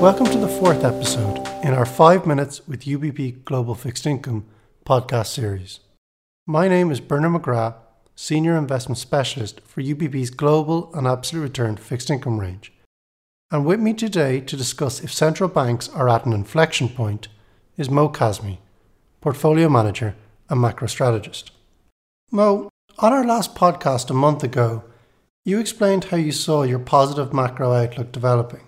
Welcome to the fourth episode in our 5 Minutes with UBP Global Fixed Income podcast series. My name is Bernard McGrath, Senior Investment Specialist for UBP's Global and Absolute Return Fixed Income range. And with me today to discuss if central banks are at an inflection point is Mo Kazmi, Portfolio Manager and Macro Strategist. Mo, on our last podcast a month ago, you explained how you saw your positive macro outlook developing.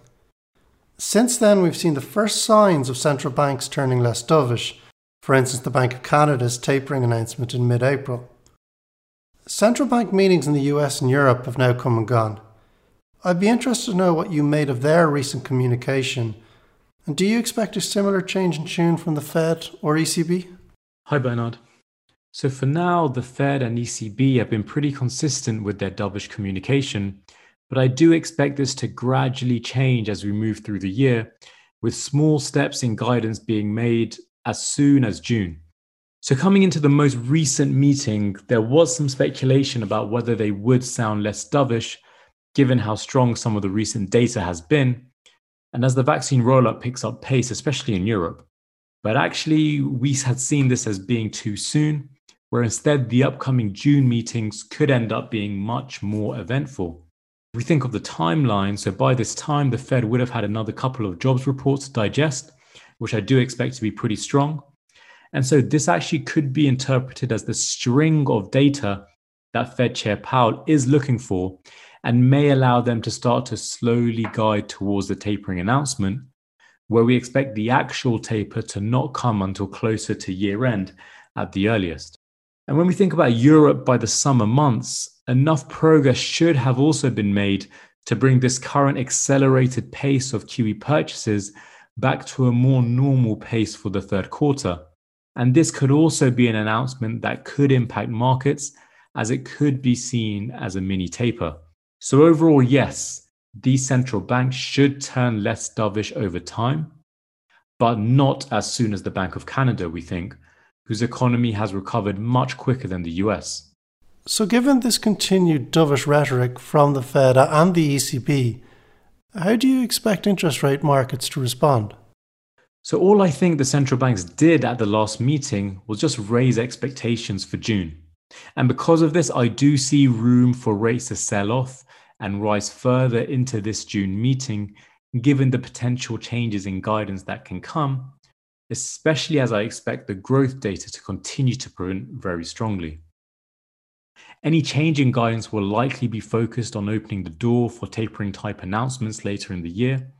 Since then, we've seen the first signs of central banks turning less dovish, for instance, the Bank of Canada's tapering announcement in mid April. Central bank meetings in the US and Europe have now come and gone. I'd be interested to know what you made of their recent communication, and do you expect a similar change in tune from the Fed or ECB? Hi, Bernard. So, for now, the Fed and ECB have been pretty consistent with their dovish communication but I do expect this to gradually change as we move through the year, with small steps in guidance being made as soon as June. So, coming into the most recent meeting, there was some speculation about whether they would sound less dovish, given how strong some of the recent data has been, and as the vaccine rollout picks up pace, especially in Europe. But actually, we had seen this as being too soon, where instead the upcoming June meetings could end up being much more eventful. We think of the timeline, so by this time, the Fed would have had another couple of jobs reports to digest, which I do expect to be pretty strong. And so this actually could be interpreted as the string of data that Fed Chair Powell is looking for and may allow them to start to slowly guide towards the tapering announcement, where we expect the actual taper to not come until closer to year end at the earliest. And when we think about Europe by the summer months, enough progress should have also been made to bring this current accelerated pace of QE purchases back to a more normal pace for the third quarter. And this could also be an announcement that could impact markets as it could be seen as a mini taper. So, overall, yes, these central banks should turn less dovish over time, but not as soon as the Bank of Canada, we think, whose economy has recovered much quicker than the US. So, given this continued dovish rhetoric from the Fed and the ECB, how do you expect interest rate markets to respond? So, all I think the central banks did at the last meeting was just raise expectations for June. And because of this, I do see room for rates to sell off and rise further into this June meeting, given the potential changes in guidance that can come, especially as I expect the growth data to continue to print very strongly. Any change in guidance will likely be focused on opening the door for tapering type announcements later in the year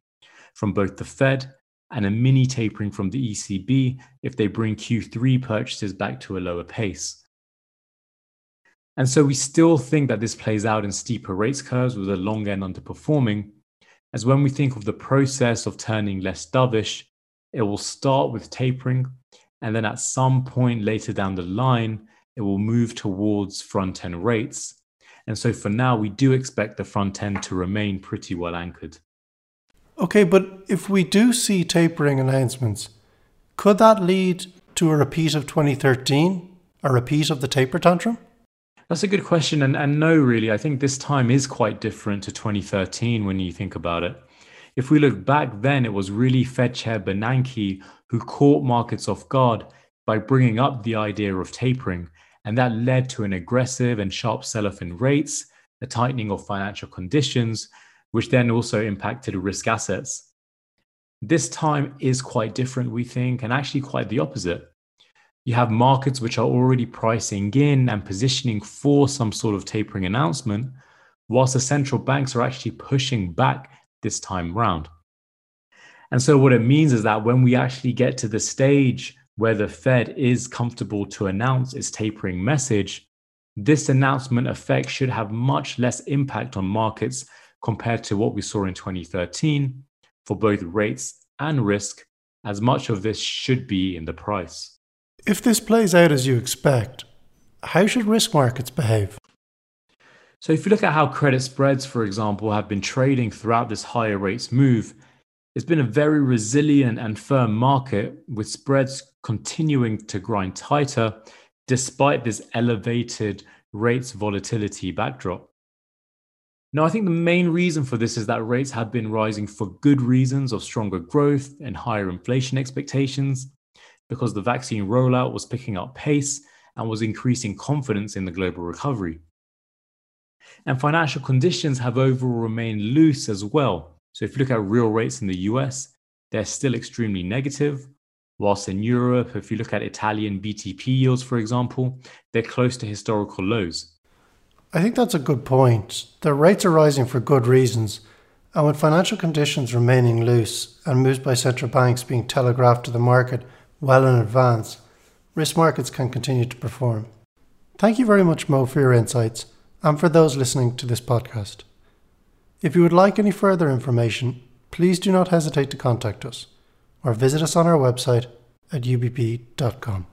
from both the Fed and a mini tapering from the ECB if they bring Q3 purchases back to a lower pace. And so we still think that this plays out in steeper rates curves with the long end underperforming, as when we think of the process of turning less dovish, it will start with tapering, and then at some point later down the line, it will move towards front end rates. And so for now, we do expect the front end to remain pretty well anchored. Okay, but if we do see tapering announcements, could that lead to a repeat of 2013, a repeat of the taper tantrum? That's a good question. And, and no, really, I think this time is quite different to 2013 when you think about it. If we look back then, it was really Fed Chair Bernanke who caught markets off guard by bringing up the idea of tapering and that led to an aggressive and sharp sell off in rates, a tightening of financial conditions, which then also impacted risk assets. This time is quite different, we think, and actually quite the opposite. You have markets which are already pricing in and positioning for some sort of tapering announcement, whilst the central banks are actually pushing back this time round. And so, what it means is that when we actually get to the stage where the Fed is comfortable to announce its tapering message, this announcement effect should have much less impact on markets compared to what we saw in 2013 for both rates and risk, as much of this should be in the price. If this plays out as you expect, how should risk markets behave? So, if you look at how credit spreads, for example, have been trading throughout this higher rates move, it's been a very resilient and firm market with spreads continuing to grind tighter despite this elevated rates volatility backdrop. Now, I think the main reason for this is that rates have been rising for good reasons of stronger growth and higher inflation expectations, because the vaccine rollout was picking up pace and was increasing confidence in the global recovery. And financial conditions have overall remained loose as well. So, if you look at real rates in the US, they're still extremely negative. Whilst in Europe, if you look at Italian BTP yields, for example, they're close to historical lows. I think that's a good point. The rates are rising for good reasons, and with financial conditions remaining loose and moves by central banks being telegraphed to the market well in advance, risk markets can continue to perform. Thank you very much, Mo, for your insights and for those listening to this podcast. If you would like any further information, please do not hesitate to contact us or visit us on our website at ubp.com.